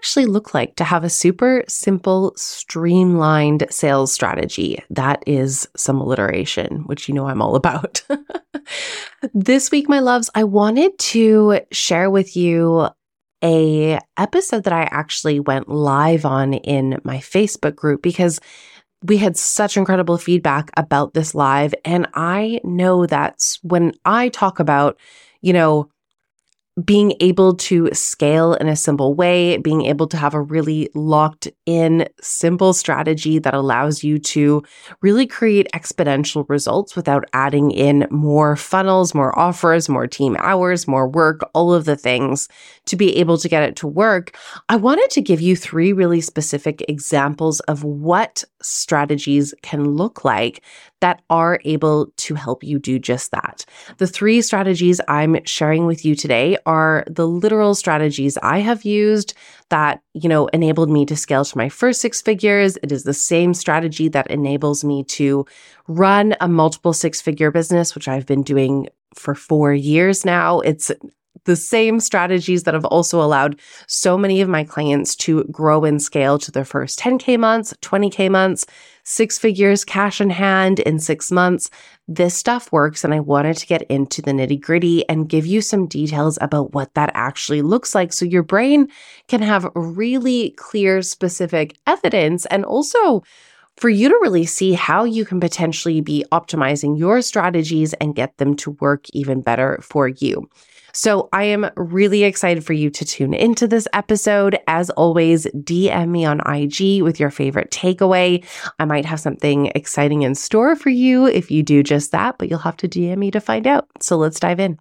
actually look like to have a super simple, streamlined sales strategy? That is some alliteration, which you know I'm all about. this week, my loves, I wanted to share with you a episode that I actually went live on in my Facebook group because we had such incredible feedback about this live. And I know that when I talk about, you know, being able to scale in a simple way, being able to have a really locked in, simple strategy that allows you to really create exponential results without adding in more funnels, more offers, more team hours, more work, all of the things to be able to get it to work. I wanted to give you three really specific examples of what strategies can look like that are able to help you do just that. The three strategies I'm sharing with you today are the literal strategies I have used that, you know, enabled me to scale to my first six figures. It is the same strategy that enables me to run a multiple six figure business, which I've been doing for four years now. It's the same strategies that have also allowed so many of my clients to grow and scale to their first 10K months, 20K months, six figures cash in hand in six months. This stuff works. And I wanted to get into the nitty gritty and give you some details about what that actually looks like. So your brain can have really clear, specific evidence and also for you to really see how you can potentially be optimizing your strategies and get them to work even better for you. So I am really excited for you to tune into this episode. As always, DM me on IG with your favorite takeaway. I might have something exciting in store for you if you do just that, but you'll have to DM me to find out. So let's dive in.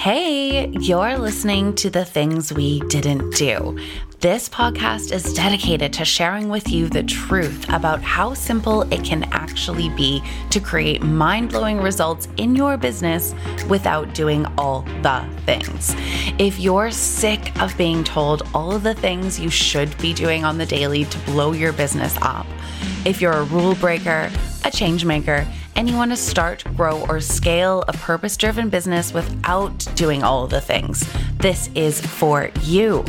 Hey, you're listening to the things we didn't do. This podcast is dedicated to sharing with you the truth about how simple it can actually be to create mind blowing results in your business without doing all the things. If you're sick of being told all of the things you should be doing on the daily to blow your business up, if you're a rule breaker, a change maker, and you want to start, grow, or scale a purpose driven business without doing all the things, this is for you.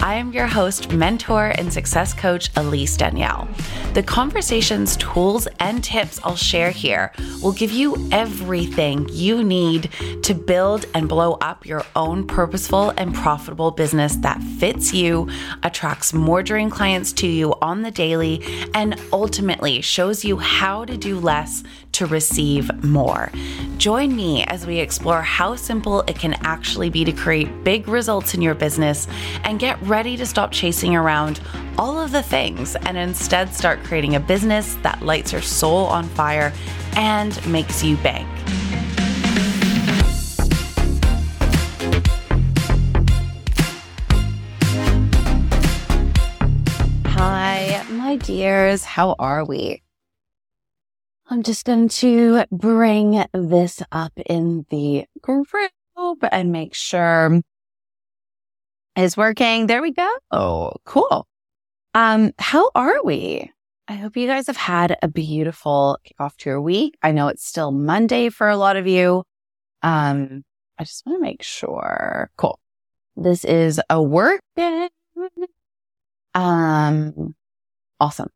I am your host, mentor, and success coach, Elise Danielle. The conversations, tools, and tips I'll share here will give you everything you need to build and blow up your own purposeful and profitable business that fits you, attracts more dream clients to you on the daily, and ultimately shows you how to do less to receive more. Join me as we explore how simple it can actually be to create big results in your business and get ready to stop chasing around all of the things and instead start creating a business that lights your soul on fire and makes you bank. Hi, my dears. How are we? I'm just going to bring this up in the group and make sure it's working. There we go. Oh, cool. Um, how are we? I hope you guys have had a beautiful kickoff to your week. I know it's still Monday for a lot of you. Um, I just want to make sure. Cool. This is a work day. Um, awesome.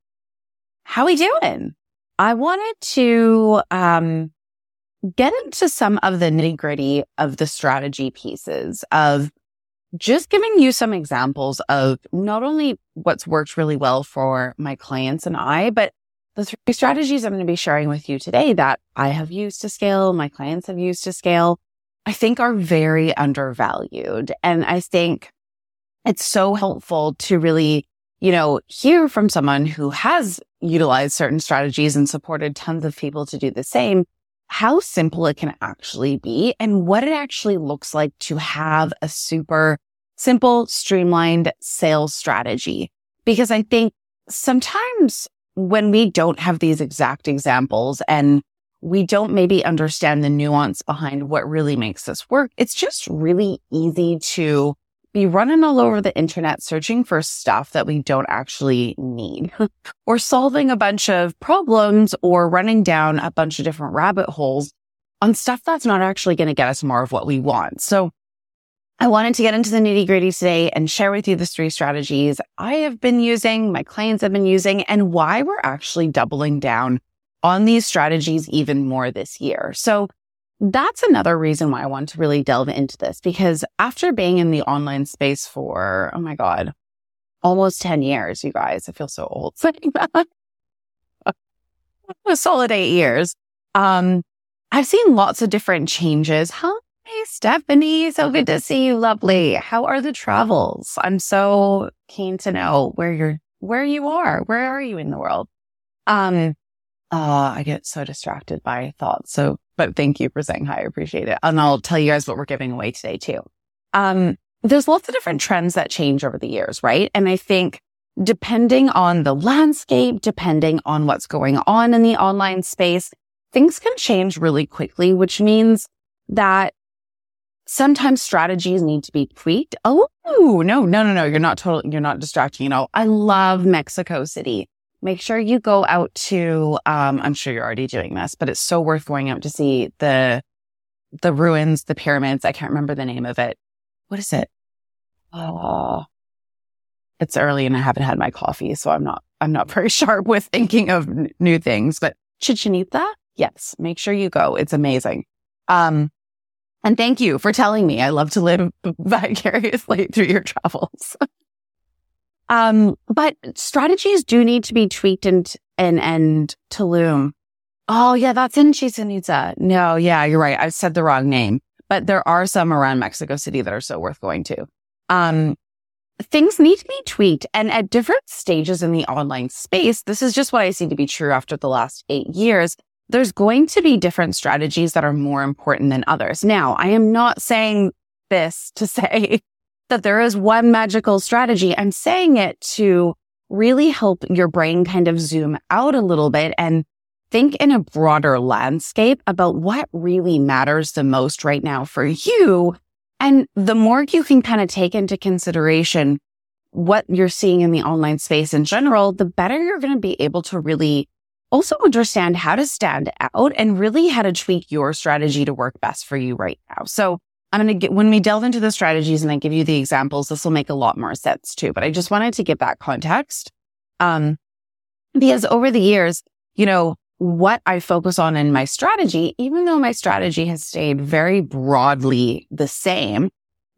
How we doing? I wanted to um, get into some of the nitty gritty of the strategy pieces of just giving you some examples of not only what's worked really well for my clients and I, but the three strategies I'm going to be sharing with you today that I have used to scale, my clients have used to scale, I think are very undervalued. And I think it's so helpful to really, you know, hear from someone who has utilized certain strategies and supported tons of people to do the same, how simple it can actually be and what it actually looks like to have a super simple, streamlined sales strategy. Because I think sometimes when we don't have these exact examples and we don't maybe understand the nuance behind what really makes this work, it's just really easy to be running all over the internet searching for stuff that we don't actually need or solving a bunch of problems or running down a bunch of different rabbit holes on stuff that's not actually going to get us more of what we want. So I wanted to get into the nitty gritty today and share with you the three strategies I have been using, my clients have been using, and why we're actually doubling down on these strategies even more this year. So that's another reason why I want to really delve into this because after being in the online space for, oh my God, almost 10 years, you guys, I feel so old saying that. a solid eight years. Um, I've seen lots of different changes. Hi, Stephanie. So good to see you. Lovely. How are the travels? I'm so keen to know where you're, where you are. Where are you in the world? Um, uh, I get so distracted by thoughts. So, but thank you for saying hi. I appreciate it. And I'll tell you guys what we're giving away today too. Um, there's lots of different trends that change over the years, right? And I think depending on the landscape, depending on what's going on in the online space, things can change really quickly, which means that sometimes strategies need to be tweaked. Oh, no, no, no, no. You're not totally, you're not distracting. You know, I love Mexico City make sure you go out to, um, I'm sure you're already doing this, but it's so worth going out to see the, the ruins, the pyramids. I can't remember the name of it. What is it? Oh, it's early and I haven't had my coffee. So I'm not, I'm not very sharp with thinking of n- new things, but Chichen Itza. Yes. Make sure you go. It's amazing. Um, and thank you for telling me. I love to live vicariously through your travels. Um, but strategies do need to be tweaked and, and, and Tulum. Oh, yeah, that's in Chichen Itza. No, yeah, you're right. I said the wrong name, but there are some around Mexico City that are so worth going to. Um, things need to be tweaked and at different stages in the online space. This is just what I see to be true after the last eight years. There's going to be different strategies that are more important than others. Now, I am not saying this to say that there is one magical strategy. I'm saying it to really help your brain kind of zoom out a little bit and think in a broader landscape about what really matters the most right now for you. And the more you can kind of take into consideration what you're seeing in the online space in general, the better you're going to be able to really also understand how to stand out and really how to tweak your strategy to work best for you right now. So I'm going to when we delve into the strategies and I give you the examples, this will make a lot more sense too. But I just wanted to give that context. Um, because over the years, you know, what I focus on in my strategy, even though my strategy has stayed very broadly the same,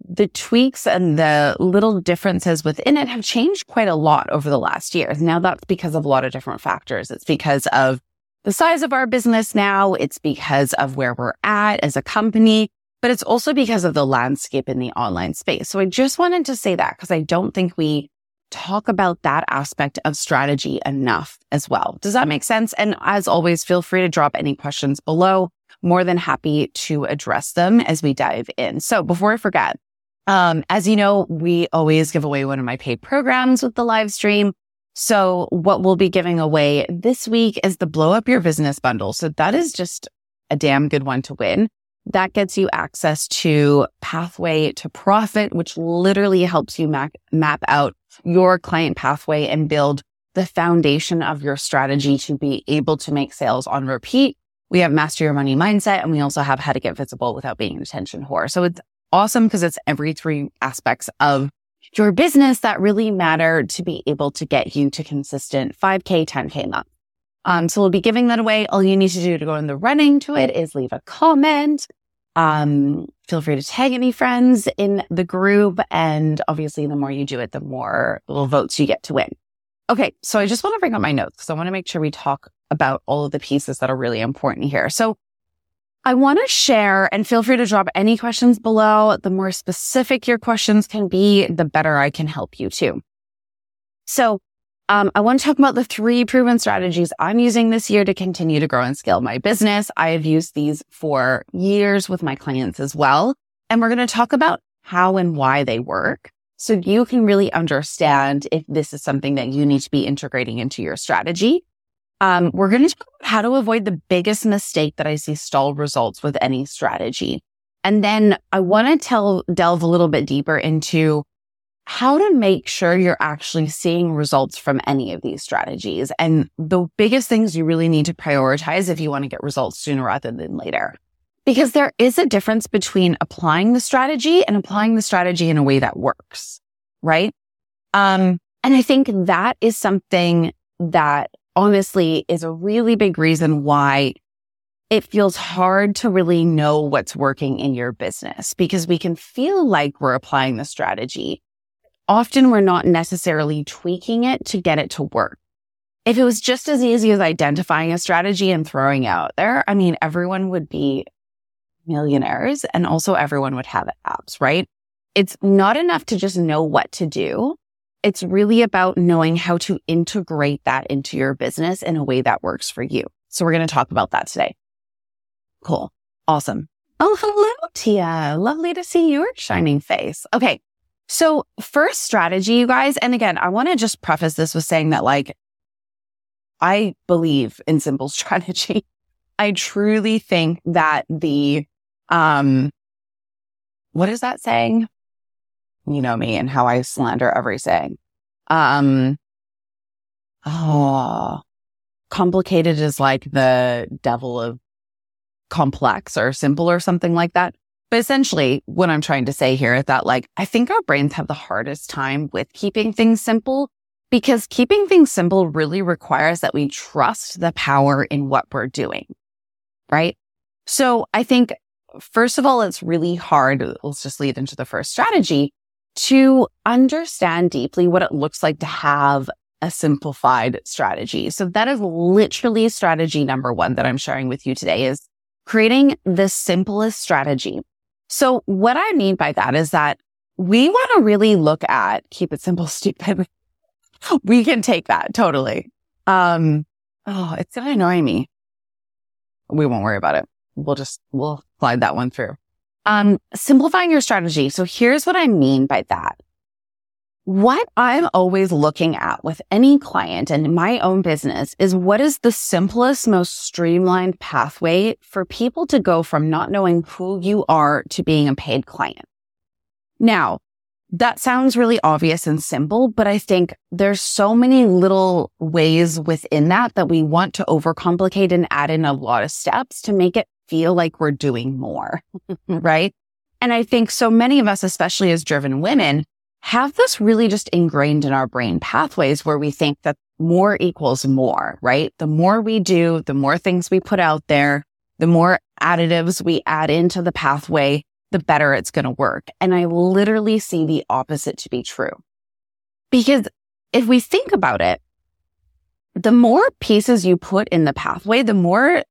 the tweaks and the little differences within it have changed quite a lot over the last years. Now that's because of a lot of different factors. It's because of the size of our business now. It's because of where we're at as a company but it's also because of the landscape in the online space. So I just wanted to say that because I don't think we talk about that aspect of strategy enough as well. Does that make sense? And as always, feel free to drop any questions below. More than happy to address them as we dive in. So before I forget, um, as you know, we always give away one of my paid programs with the live stream. So what we'll be giving away this week is the blow up your business bundle. So that is just a damn good one to win that gets you access to pathway to profit, which literally helps you map, map out your client pathway and build the foundation of your strategy to be able to make sales on repeat. We have master your money mindset and we also have how to get visible without being an attention whore. So it's awesome because it's every three aspects of your business that really matter to be able to get you to consistent 5k, 10k month. Um, so we'll be giving that away. All you need to do to go in the running to it is leave a comment. Um, feel free to tag any friends in the group. And obviously, the more you do it, the more little votes you get to win. Okay. So I just want to bring up my notes because I want to make sure we talk about all of the pieces that are really important here. So I want to share and feel free to drop any questions below. The more specific your questions can be, the better I can help you too. So um, I want to talk about the three proven strategies I'm using this year to continue to grow and scale my business. I have used these for years with my clients as well. And we're going to talk about how and why they work. So you can really understand if this is something that you need to be integrating into your strategy. Um, we're going to talk about how to avoid the biggest mistake that I see stall results with any strategy. And then I want to tell, delve a little bit deeper into how to make sure you're actually seeing results from any of these strategies. And the biggest things you really need to prioritize if you want to get results sooner rather than later. because there is a difference between applying the strategy and applying the strategy in a way that works, right? Um, and I think that is something that honestly is a really big reason why it feels hard to really know what's working in your business because we can feel like we're applying the strategy. Often we're not necessarily tweaking it to get it to work. If it was just as easy as identifying a strategy and throwing out there, I mean, everyone would be millionaires and also everyone would have apps, right? It's not enough to just know what to do. It's really about knowing how to integrate that into your business in a way that works for you. So we're going to talk about that today. Cool. Awesome. Oh, hello, Tia. Lovely to see your shining face. Okay. So first strategy, you guys. And again, I want to just preface this with saying that like, I believe in simple strategy. I truly think that the, um, what is that saying? You know me and how I slander every saying. Um, oh, complicated is like the devil of complex or simple or something like that. But essentially what I'm trying to say here is that like, I think our brains have the hardest time with keeping things simple because keeping things simple really requires that we trust the power in what we're doing. Right. So I think first of all, it's really hard. Let's just lead into the first strategy to understand deeply what it looks like to have a simplified strategy. So that is literally strategy number one that I'm sharing with you today is creating the simplest strategy. So what I mean by that is that we want to really look at keep it simple, stupid. we can take that totally. Um, oh, it's going to annoy me. We won't worry about it. We'll just, we'll slide that one through. Um, simplifying your strategy. So here's what I mean by that what I'm always looking at with any client and my own business is what is the simplest, most streamlined pathway for people to go from not knowing who you are to being a paid client. Now, that sounds really obvious and simple, but I think there's so many little ways within that that we want to overcomplicate and add in a lot of steps to make it feel like we're doing more, right? And I think so many of us, especially as driven women, have this really just ingrained in our brain pathways where we think that more equals more, right? The more we do, the more things we put out there, the more additives we add into the pathway, the better it's going to work. And I literally see the opposite to be true. Because if we think about it, the more pieces you put in the pathway, the more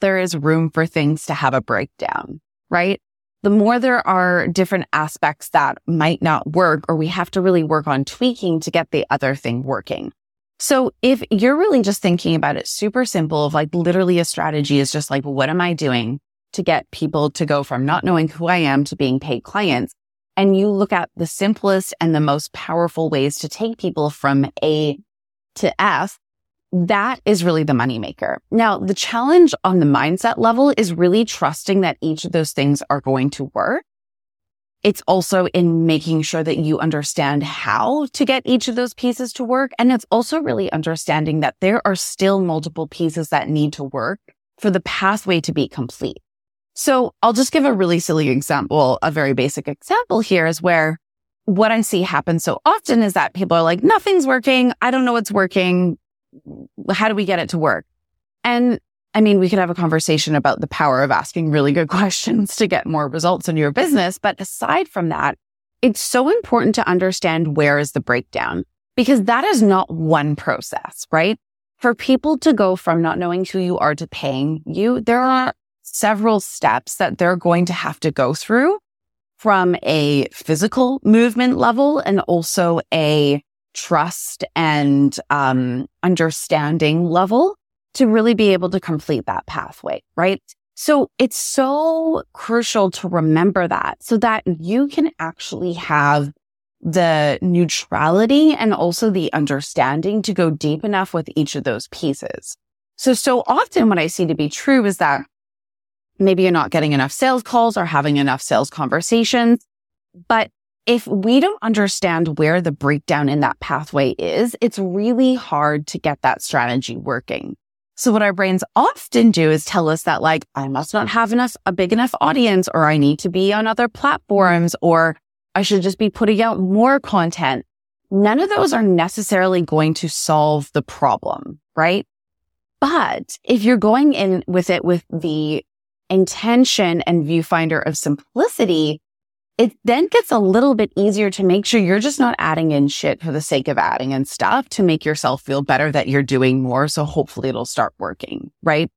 there is room for things to have a breakdown, right? The more there are different aspects that might not work or we have to really work on tweaking to get the other thing working. So if you're really just thinking about it super simple of like literally a strategy is just like, what am I doing to get people to go from not knowing who I am to being paid clients? And you look at the simplest and the most powerful ways to take people from A to F that is really the moneymaker. Now, the challenge on the mindset level is really trusting that each of those things are going to work. It's also in making sure that you understand how to get each of those pieces to work. And it's also really understanding that there are still multiple pieces that need to work for the pathway to be complete. So I'll just give a really silly example. A very basic example here is where what I see happen so often is that people are like, nothing's working. I don't know what's working how do we get it to work? And I mean, we could have a conversation about the power of asking really good questions to get more results in your business. But aside from that, it's so important to understand where is the breakdown because that is not one process, right? For people to go from not knowing who you are to paying you, there are several steps that they're going to have to go through from a physical movement level and also a trust and um, understanding level to really be able to complete that pathway, right? So it's so crucial to remember that so that you can actually have the neutrality and also the understanding to go deep enough with each of those pieces. So, so often what I see to be true is that maybe you're not getting enough sales calls or having enough sales conversations, but if we don't understand where the breakdown in that pathway is, it's really hard to get that strategy working. So what our brains often do is tell us that like, I must not have enough, a big enough audience, or I need to be on other platforms, or I should just be putting out more content. None of those are necessarily going to solve the problem, right? But if you're going in with it with the intention and viewfinder of simplicity, it then gets a little bit easier to make sure you're just not adding in shit for the sake of adding in stuff to make yourself feel better that you're doing more. So hopefully it'll start working, right?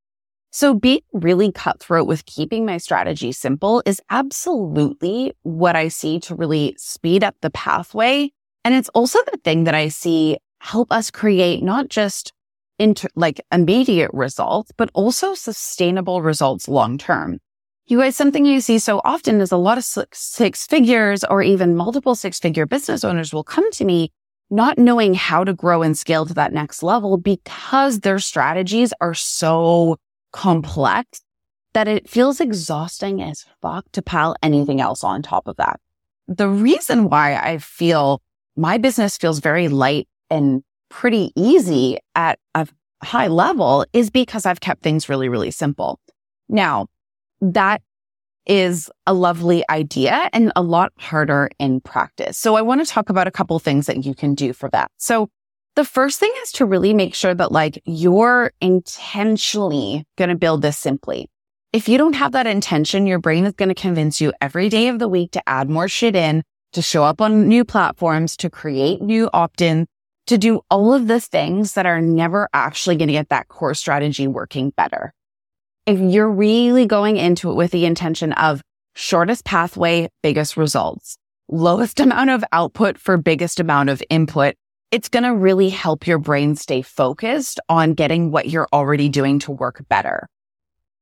So being really cutthroat with keeping my strategy simple is absolutely what I see to really speed up the pathway. And it's also the thing that I see help us create not just inter- like immediate results, but also sustainable results long term. You guys, something you see so often is a lot of six, figures or even multiple six figure business owners will come to me not knowing how to grow and scale to that next level because their strategies are so complex that it feels exhausting as fuck to pile anything else on top of that. The reason why I feel my business feels very light and pretty easy at a high level is because I've kept things really, really simple. Now, that is a lovely idea and a lot harder in practice. So I want to talk about a couple things that you can do for that. So the first thing is to really make sure that like you're intentionally going to build this simply. If you don't have that intention, your brain is going to convince you every day of the week to add more shit in, to show up on new platforms, to create new opt-in, to do all of the things that are never actually going to get that core strategy working better if you're really going into it with the intention of shortest pathway, biggest results, lowest amount of output for biggest amount of input, it's going to really help your brain stay focused on getting what you're already doing to work better.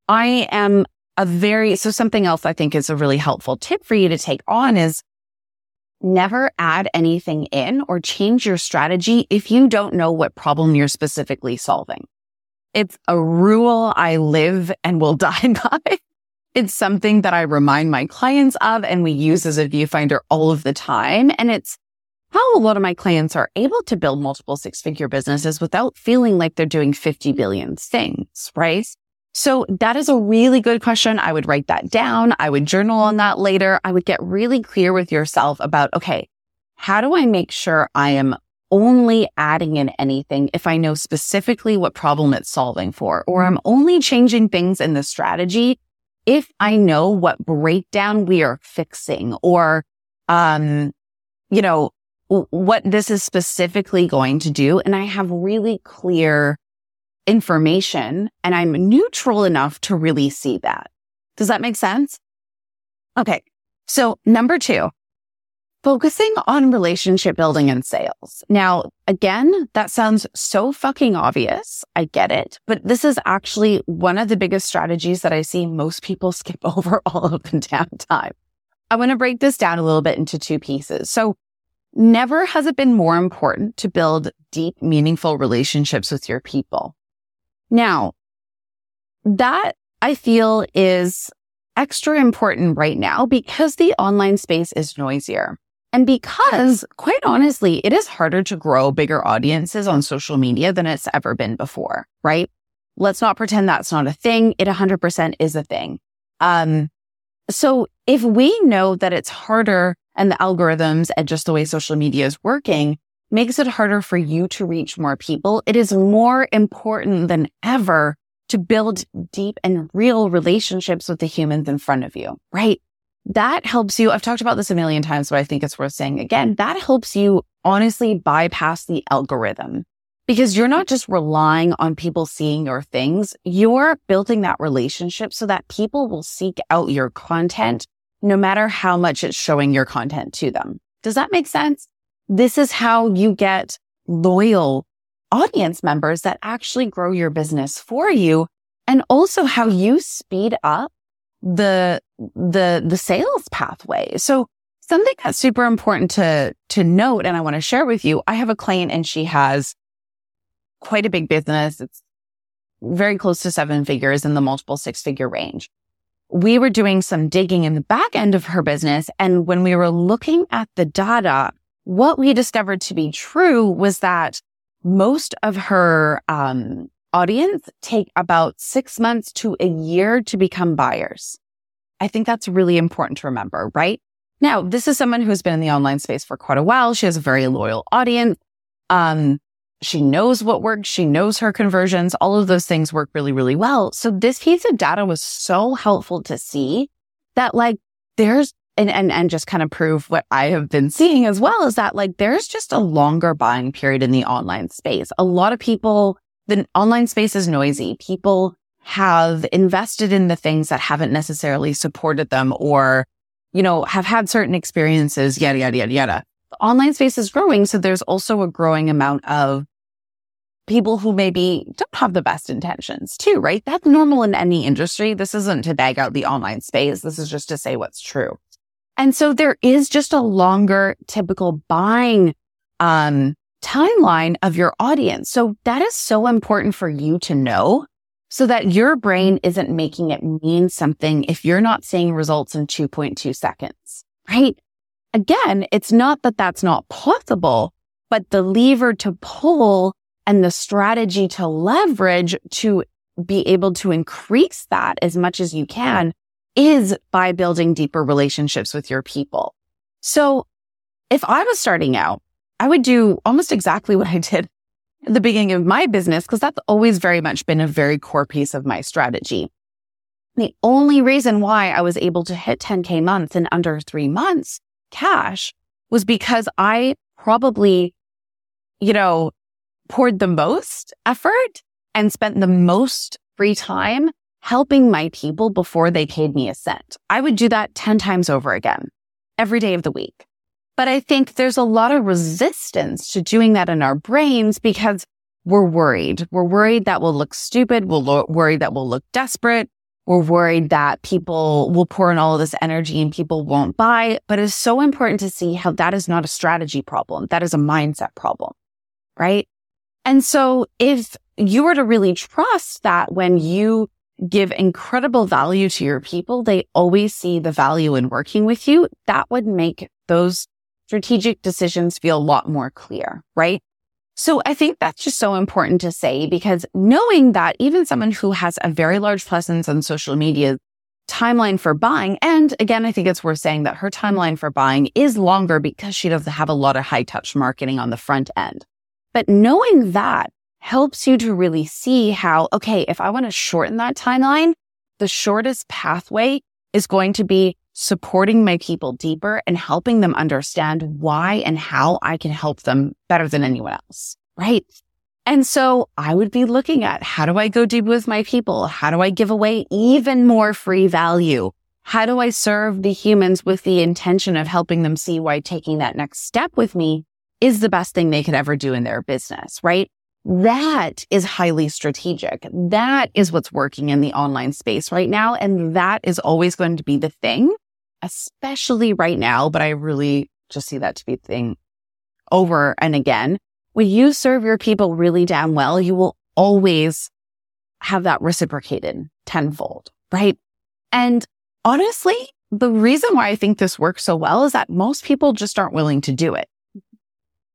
I am a very, so something else I think is a really helpful tip for you to take on is never add anything in or change your strategy if you don't know what problem you're specifically solving. It's a rule I live and will die by. It's something that I remind my clients of and we use as a viewfinder all of the time. And it's how a lot of my clients are able to build multiple six figure businesses without feeling like they're doing 50 billion things, right? So that is a really good question. I would write that down. I would journal on that later. I would get really clear with yourself about, okay, how do I make sure I am only adding in anything if I know specifically what problem it's solving for, or I'm only changing things in the strategy if I know what breakdown we are fixing or, um, you know, what this is specifically going to do. And I have really clear information and I'm neutral enough to really see that. Does that make sense? Okay. So number two, focusing on relationship building and sales. Now, again, that sounds so fucking obvious. I get it, but this is actually one of the biggest strategies that I see most people skip over all of the damn time. I want to break this down a little bit into two pieces. So never has it been more important to build deep, meaningful relationships with your people. Now, that I feel is extra important right now because the online space is noisier. And because quite honestly, it is harder to grow bigger audiences on social media than it's ever been before, right? Let's not pretend that's not a thing. It 100% is a thing. Um, so if we know that it's harder and the algorithms and just the way social media is working makes it harder for you to reach more people, it is more important than ever to build deep and real relationships with the humans in front of you, right? That helps you. I've talked about this a million times, but I think it's worth saying again. That helps you honestly bypass the algorithm because you're not just relying on people seeing your things. You're building that relationship so that people will seek out your content no matter how much it's showing your content to them. Does that make sense? This is how you get loyal audience members that actually grow your business for you and also how you speed up the the the sales pathway. So something that's super important to to note and I want to share with you. I have a client and she has quite a big business. It's very close to seven figures in the multiple six figure range. We were doing some digging in the back end of her business. And when we were looking at the data, what we discovered to be true was that most of her um, audience take about six months to a year to become buyers. I think that's really important to remember, right? Now, this is someone who's been in the online space for quite a while. She has a very loyal audience. Um, she knows what works. She knows her conversions. All of those things work really, really well. So this piece of data was so helpful to see that like there's and, and, and just kind of prove what I have been seeing as well is that like there's just a longer buying period in the online space. A lot of people, the online space is noisy. People have invested in the things that haven't necessarily supported them or, you know, have had certain experiences, yada, yada, yada, yada. The online space is growing. So there's also a growing amount of people who maybe don't have the best intentions too, right? That's normal in any industry. This isn't to bag out the online space. This is just to say what's true. And so there is just a longer typical buying, um, timeline of your audience. So that is so important for you to know so that your brain isn't making it mean something if you're not seeing results in 2.2 seconds, right? Again, it's not that that's not possible, but the lever to pull and the strategy to leverage to be able to increase that as much as you can is by building deeper relationships with your people. So if I was starting out, I would do almost exactly what I did at the beginning of my business, because that's always very much been a very core piece of my strategy. The only reason why I was able to hit 10K months in under three months cash was because I probably, you know, poured the most effort and spent the most free time helping my people before they paid me a cent. I would do that 10 times over again every day of the week. But I think there's a lot of resistance to doing that in our brains because we're worried. We're worried that we'll look stupid. We're lo- worried that we'll look desperate. We're worried that people will pour in all of this energy and people won't buy. But it's so important to see how that is not a strategy problem. That is a mindset problem, right? And so if you were to really trust that when you give incredible value to your people, they always see the value in working with you. That would make those strategic decisions feel a lot more clear, right? So I think that's just so important to say because knowing that even someone who has a very large presence on social media timeline for buying, and again, I think it's worth saying that her timeline for buying is longer because she doesn't have a lot of high touch marketing on the front end. But knowing that helps you to really see how, okay, if I want to shorten that timeline, the shortest pathway is going to be supporting my people deeper and helping them understand why and how I can help them better than anyone else. Right. And so I would be looking at how do I go deep with my people? How do I give away even more free value? How do I serve the humans with the intention of helping them see why taking that next step with me is the best thing they could ever do in their business, right? That is highly strategic. That is what's working in the online space right now. And that is always going to be the thing, especially right now. But I really just see that to be the thing over and again. When you serve your people really damn well, you will always have that reciprocated tenfold, right? And honestly, the reason why I think this works so well is that most people just aren't willing to do it.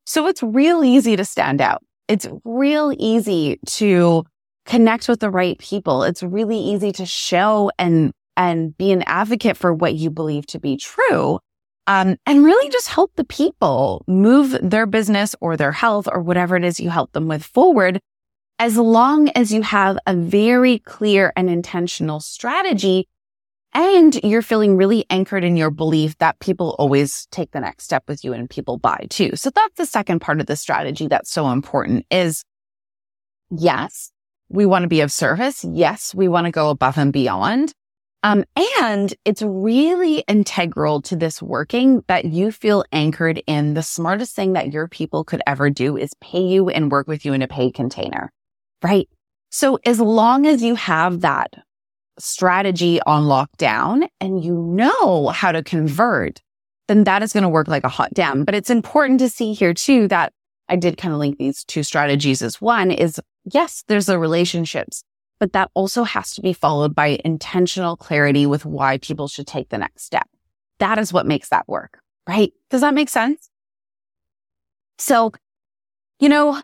So it's real easy to stand out it's real easy to connect with the right people. It's really easy to show and, and be an advocate for what you believe to be true. Um, and really just help the people move their business or their health or whatever it is you help them with forward. As long as you have a very clear and intentional strategy and you're feeling really anchored in your belief that people always take the next step with you and people buy too. So that's the second part of the strategy that's so important is yes, we want to be of service. Yes, we want to go above and beyond. Um, and it's really integral to this working that you feel anchored in the smartest thing that your people could ever do is pay you and work with you in a paid container, right? So as long as you have that strategy on lockdown and you know how to convert, then that is going to work like a hot damn. But it's important to see here too that I did kind of link these two strategies as one is yes, there's the relationships, but that also has to be followed by intentional clarity with why people should take the next step. That is what makes that work, right? Does that make sense? So, you know,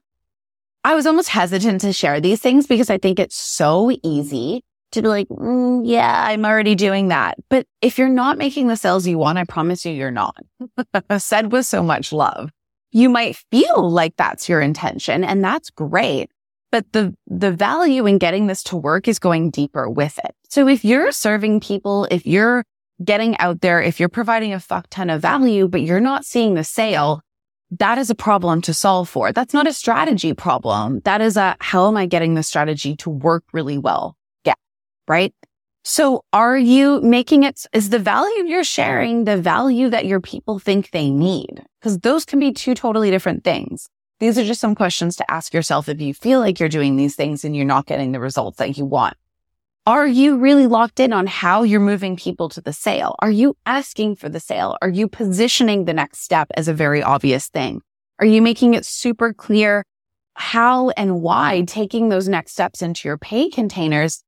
I was almost hesitant to share these things because I think it's so easy to be like, mm, yeah, I'm already doing that. But if you're not making the sales you want, I promise you, you're not. Said with so much love. You might feel like that's your intention and that's great. But the, the value in getting this to work is going deeper with it. So if you're serving people, if you're getting out there, if you're providing a fuck ton of value, but you're not seeing the sale, that is a problem to solve for. That's not a strategy problem. That is a, how am I getting the strategy to work really well? Yeah. Right. So are you making it, is the value you're sharing the value that your people think they need? Because those can be two totally different things. These are just some questions to ask yourself if you feel like you're doing these things and you're not getting the results that you want. Are you really locked in on how you're moving people to the sale? Are you asking for the sale? Are you positioning the next step as a very obvious thing? Are you making it super clear how and why taking those next steps into your pay containers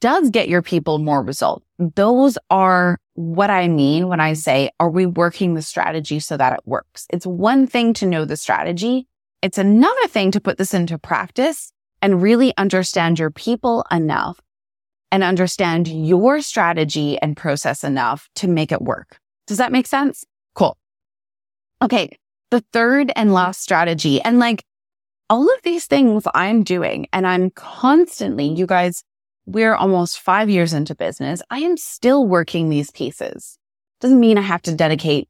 does get your people more results? Those are what I mean when I say, are we working the strategy so that it works? It's one thing to know the strategy. It's another thing to put this into practice and really understand your people enough and understand your strategy and process enough to make it work. Does that make sense? Cool. Okay. The third and last strategy and like all of these things I'm doing and I'm constantly, you guys, we're almost five years into business. I am still working these pieces. Doesn't mean I have to dedicate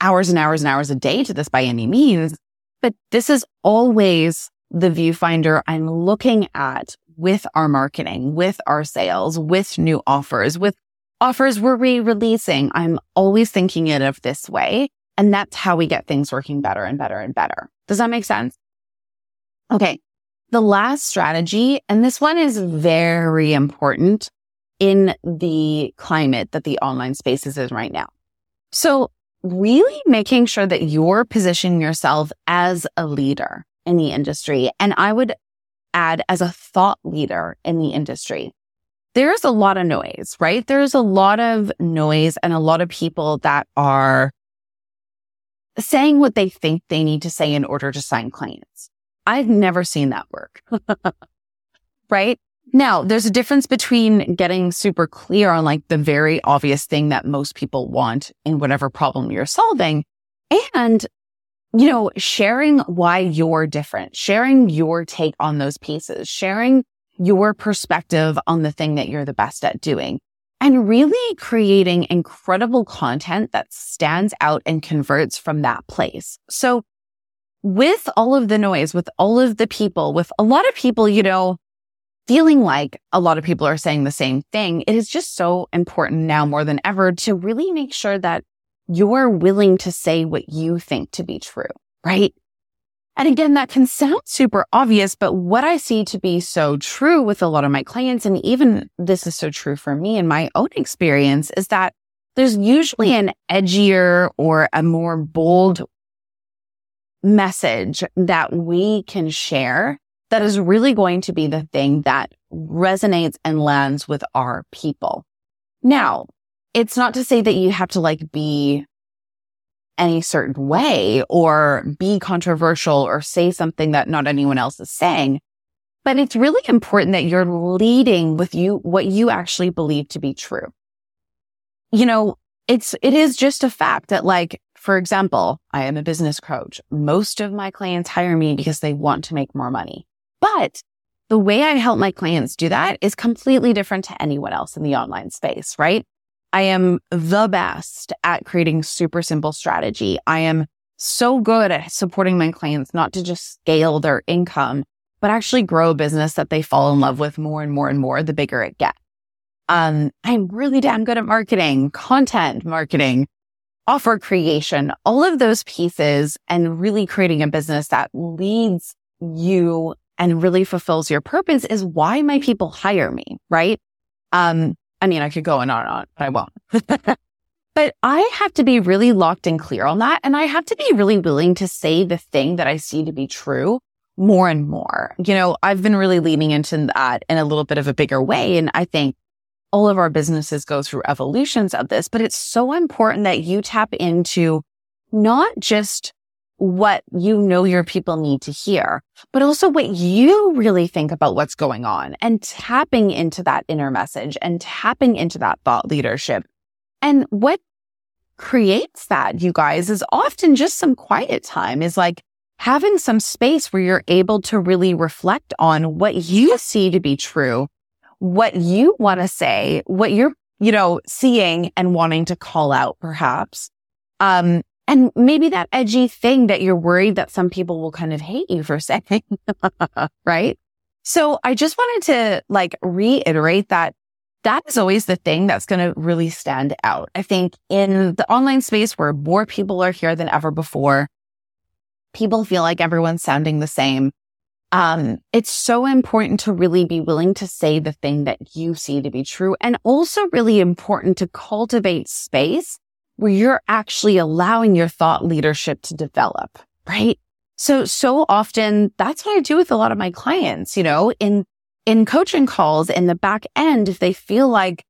hours and hours and hours a day to this by any means, but this is always the viewfinder I'm looking at with our marketing, with our sales, with new offers, with offers we're re-releasing. I'm always thinking it of this way. And that's how we get things working better and better and better. Does that make sense? Okay. The last strategy, and this one is very important in the climate that the online spaces is right now. So really making sure that you're positioning yourself as a leader in the industry. And I would add as a thought leader in the industry. There's a lot of noise, right? There's a lot of noise and a lot of people that are saying what they think they need to say in order to sign clients. I've never seen that work. right? Now, there's a difference between getting super clear on like the very obvious thing that most people want in whatever problem you're solving and you know, sharing why you're different, sharing your take on those pieces, sharing your perspective on the thing that you're the best at doing and really creating incredible content that stands out and converts from that place. So with all of the noise, with all of the people, with a lot of people, you know, feeling like a lot of people are saying the same thing, it is just so important now more than ever to really make sure that you're willing to say what you think to be true, right? And again, that can sound super obvious, but what I see to be so true with a lot of my clients, and even this is so true for me in my own experience, is that there's usually an edgier or a more bold message that we can share that is really going to be the thing that resonates and lands with our people. Now, it's not to say that you have to like be any certain way or be controversial or say something that not anyone else is saying. But it's really important that you're leading with you, what you actually believe to be true. You know, it's, it is just a fact that like, for example, I am a business coach. Most of my clients hire me because they want to make more money. But the way I help my clients do that is completely different to anyone else in the online space, right? I am the best at creating super simple strategy. I am so good at supporting my clients, not to just scale their income, but actually grow a business that they fall in love with more and more and more the bigger it gets. Um, I'm really damn good at marketing, content marketing, offer creation, all of those pieces and really creating a business that leads you and really fulfills your purpose is why my people hire me, right? Um, I mean, I could go on and on, but I won't. but I have to be really locked and clear on that. And I have to be really willing to say the thing that I see to be true more and more. You know, I've been really leaning into that in a little bit of a bigger way. And I think all of our businesses go through evolutions of this, but it's so important that you tap into not just what you know your people need to hear, but also what you really think about what's going on and tapping into that inner message and tapping into that thought leadership. And what creates that, you guys, is often just some quiet time is like having some space where you're able to really reflect on what you see to be true, what you want to say, what you're, you know, seeing and wanting to call out perhaps. Um, and maybe that edgy thing that you're worried that some people will kind of hate you for saying, right? So I just wanted to like reiterate that that is always the thing that's going to really stand out. I think in the online space where more people are here than ever before, people feel like everyone's sounding the same. Um, it's so important to really be willing to say the thing that you see to be true and also really important to cultivate space where you're actually allowing your thought leadership to develop, right? So, so often that's what I do with a lot of my clients, you know, in, in coaching calls in the back end, if they feel like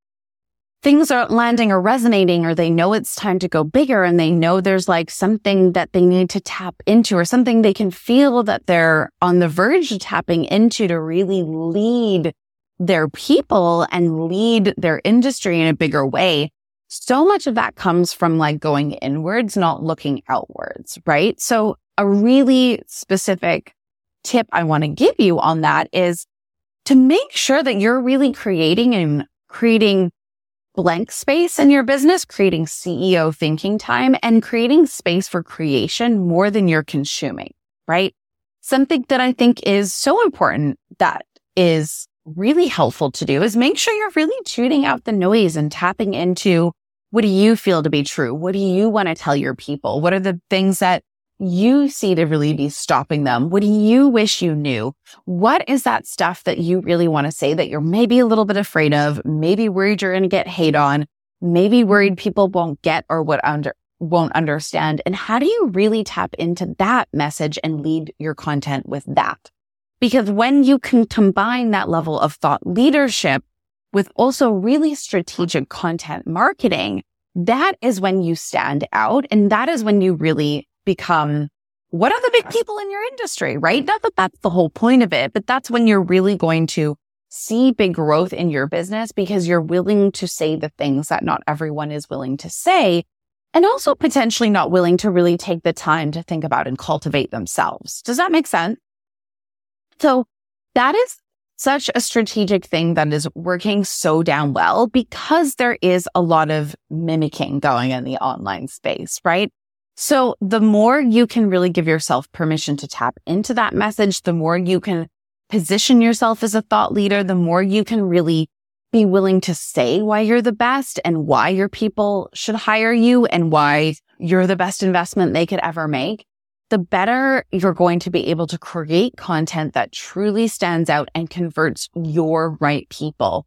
things aren't landing or resonating, or they know it's time to go bigger and they know there's like something that they need to tap into or something they can feel that they're on the verge of tapping into to really lead their people and lead their industry in a bigger way so much of that comes from like going inwards, not looking outwards, right? So a really specific tip I want to give you on that is to make sure that you're really creating and creating blank space in your business, creating CEO thinking time and creating space for creation more than you're consuming, right? Something that I think is so important that is really helpful to do is make sure you're really tuning out the noise and tapping into what do you feel to be true? What do you want to tell your people? What are the things that you see to really be stopping them? What do you wish you knew? What is that stuff that you really want to say that you're maybe a little bit afraid of, maybe worried you're going to get hate on, maybe worried people won't get or what under won't understand? And how do you really tap into that message and lead your content with that? Because when you can combine that level of thought leadership with also really strategic content marketing, that is when you stand out. And that is when you really become what are the big people in your industry, right? Not that that's the whole point of it, but that's when you're really going to see big growth in your business because you're willing to say the things that not everyone is willing to say. And also potentially not willing to really take the time to think about and cultivate themselves. Does that make sense? So that is such a strategic thing that is working so damn well because there is a lot of mimicking going in the online space, right? So the more you can really give yourself permission to tap into that message, the more you can position yourself as a thought leader, the more you can really be willing to say why you're the best and why your people should hire you and why you're the best investment they could ever make the better you're going to be able to create content that truly stands out and converts your right people.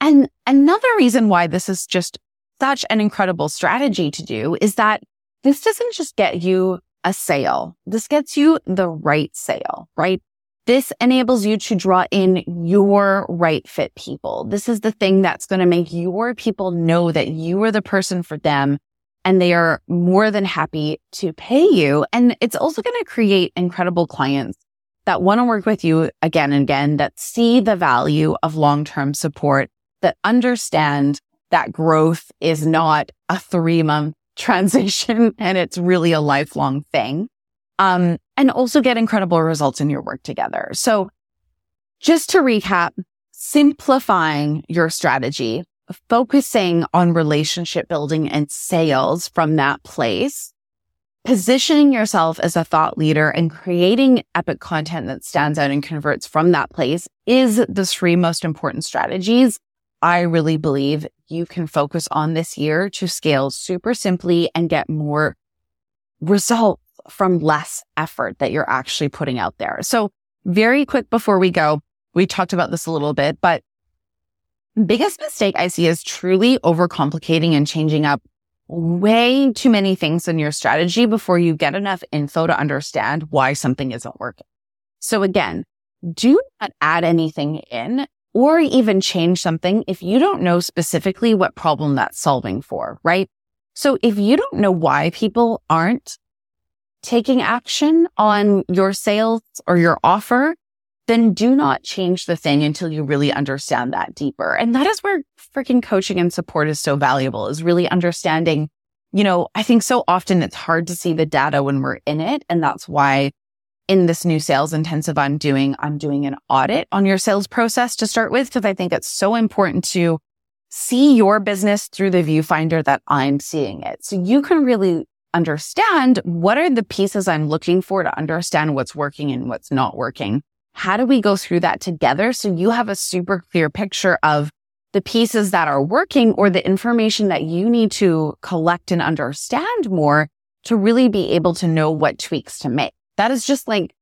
And another reason why this is just such an incredible strategy to do is that this doesn't just get you a sale. This gets you the right sale, right? This enables you to draw in your right fit people. This is the thing that's going to make your people know that you are the person for them and they are more than happy to pay you. And it's also going to create incredible clients that want to work with you again and again, that see the value of long-term support, that understand that growth is not a three month transition and it's really a lifelong thing. Um, and also get incredible results in your work together. So just to recap, simplifying your strategy focusing on relationship building and sales from that place, positioning yourself as a thought leader and creating epic content that stands out and converts from that place is the three most important strategies I really believe you can focus on this year to scale super simply and get more results from less effort that you're actually putting out there. So very quick before we go, we talked about this a little bit, but biggest mistake I see is truly overcomplicating and changing up way too many things in your strategy before you get enough info to understand why something isn't working. So again, do not add anything in or even change something if you don't know specifically what problem that's solving for, right? So if you don't know why people aren't taking action on your sales or your offer, then do not change the thing until you really understand that deeper. And that is where freaking coaching and support is so valuable is really understanding, you know, I think so often it's hard to see the data when we're in it. And that's why in this new sales intensive I'm doing, I'm doing an audit on your sales process to start with, because I think it's so important to see your business through the viewfinder that I'm seeing it. So you can really understand what are the pieces I'm looking for to understand what's working and what's not working. How do we go through that together? So you have a super clear picture of the pieces that are working or the information that you need to collect and understand more to really be able to know what tweaks to make. That is just like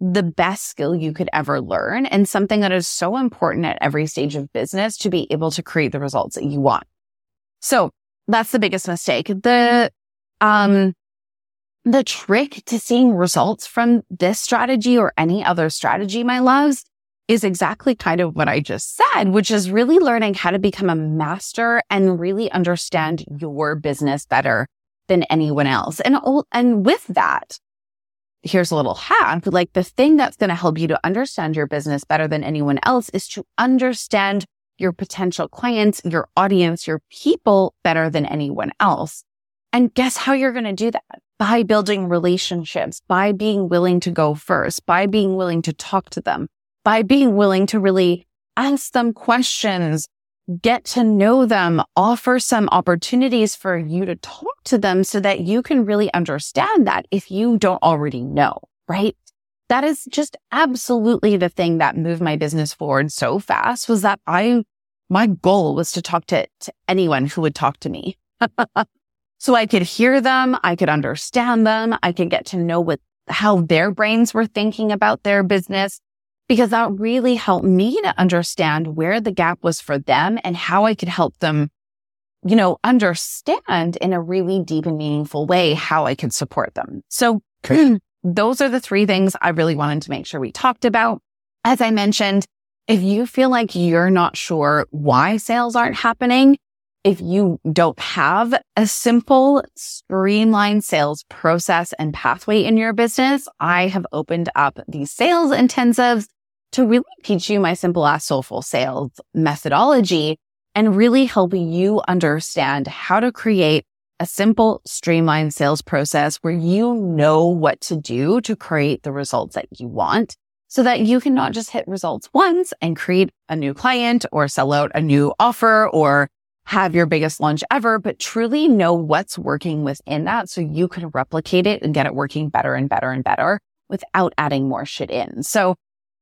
the best skill you could ever learn and something that is so important at every stage of business to be able to create the results that you want. So that's the biggest mistake. The, um, the trick to seeing results from this strategy or any other strategy, my loves, is exactly kind of what I just said, which is really learning how to become a master and really understand your business better than anyone else. And, and with that, here's a little hack. Like the thing that's going to help you to understand your business better than anyone else is to understand your potential clients, your audience, your people better than anyone else. And guess how you're going to do that? By building relationships, by being willing to go first, by being willing to talk to them, by being willing to really ask them questions, get to know them, offer some opportunities for you to talk to them so that you can really understand that if you don't already know, right? That is just absolutely the thing that moved my business forward so fast was that I, my goal was to talk to, to anyone who would talk to me. so I could hear them. I could understand them. I could get to know what, how their brains were thinking about their business because that really helped me to understand where the gap was for them and how I could help them, you know, understand in a really deep and meaningful way how I could support them. So okay. those are the three things I really wanted to make sure we talked about. As I mentioned, if you feel like you're not sure why sales aren't happening, if you don't have a simple, streamlined sales process and pathway in your business, I have opened up these sales intensives to really teach you my simple as soulful sales methodology and really help you understand how to create a simple, streamlined sales process where you know what to do to create the results that you want so that you can not just hit results once and create a new client or sell out a new offer or have your biggest launch ever, but truly know what's working within that so you can replicate it and get it working better and better and better without adding more shit in. So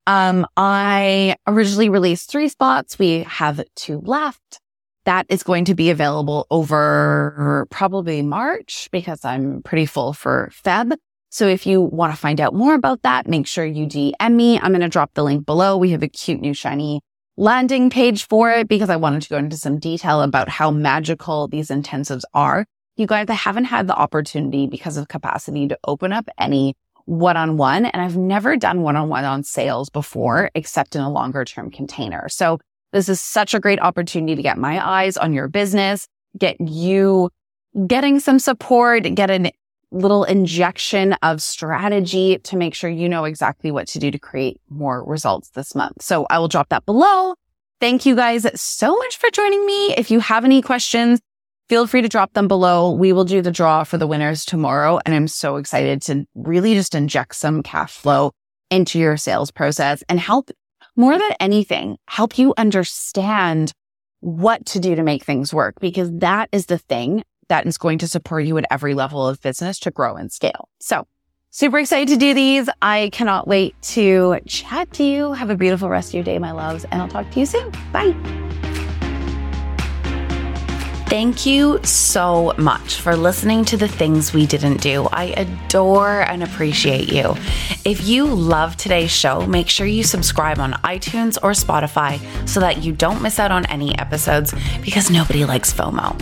um, I originally released three spots. We have two left. That is going to be available over probably March because I'm pretty full for Feb. So if you want to find out more about that, make sure you DM me. I'm going to drop the link below. We have a cute new shiny landing page for it because I wanted to go into some detail about how magical these intensives are. You guys, I haven't had the opportunity because of capacity to open up any one on one. And I've never done one on one on sales before, except in a longer term container. So this is such a great opportunity to get my eyes on your business, get you getting some support, get a little injection of strategy to make sure you know exactly what to do to create more results this month. So I will drop that below. Thank you guys so much for joining me. If you have any questions, feel free to drop them below. We will do the draw for the winners tomorrow. And I'm so excited to really just inject some cash flow into your sales process and help more than anything, help you understand what to do to make things work because that is the thing that is going to support you at every level of business to grow and scale. So super excited to do these. I cannot wait to chat to you. Have a beautiful rest of your day, my loves, and I'll talk to you soon. Bye. Thank you so much for listening to the things we didn't do. I adore and appreciate you. If you love today's show, make sure you subscribe on iTunes or Spotify so that you don't miss out on any episodes because nobody likes FOMO.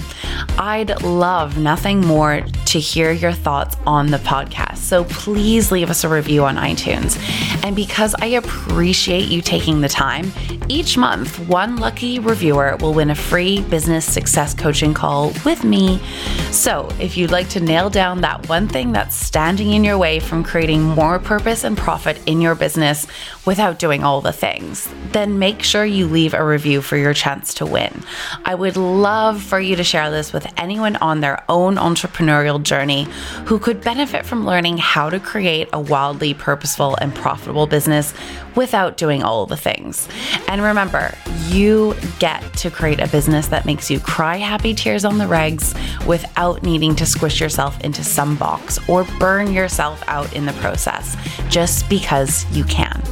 I'd love nothing more to hear your thoughts on the podcast. So please leave us a review on iTunes. And because I appreciate you taking the time, each month, one lucky reviewer will win a free business success coaching call with me. So if you'd like to nail down that one thing that's standing in your way from creating more purpose, and profit in your business without doing all the things, then make sure you leave a review for your chance to win. I would love for you to share this with anyone on their own entrepreneurial journey who could benefit from learning how to create a wildly purposeful and profitable business without doing all the things. And remember, you get to create a business that makes you cry happy tears on the regs without needing to squish yourself into some box or burn yourself out in the process just because you can.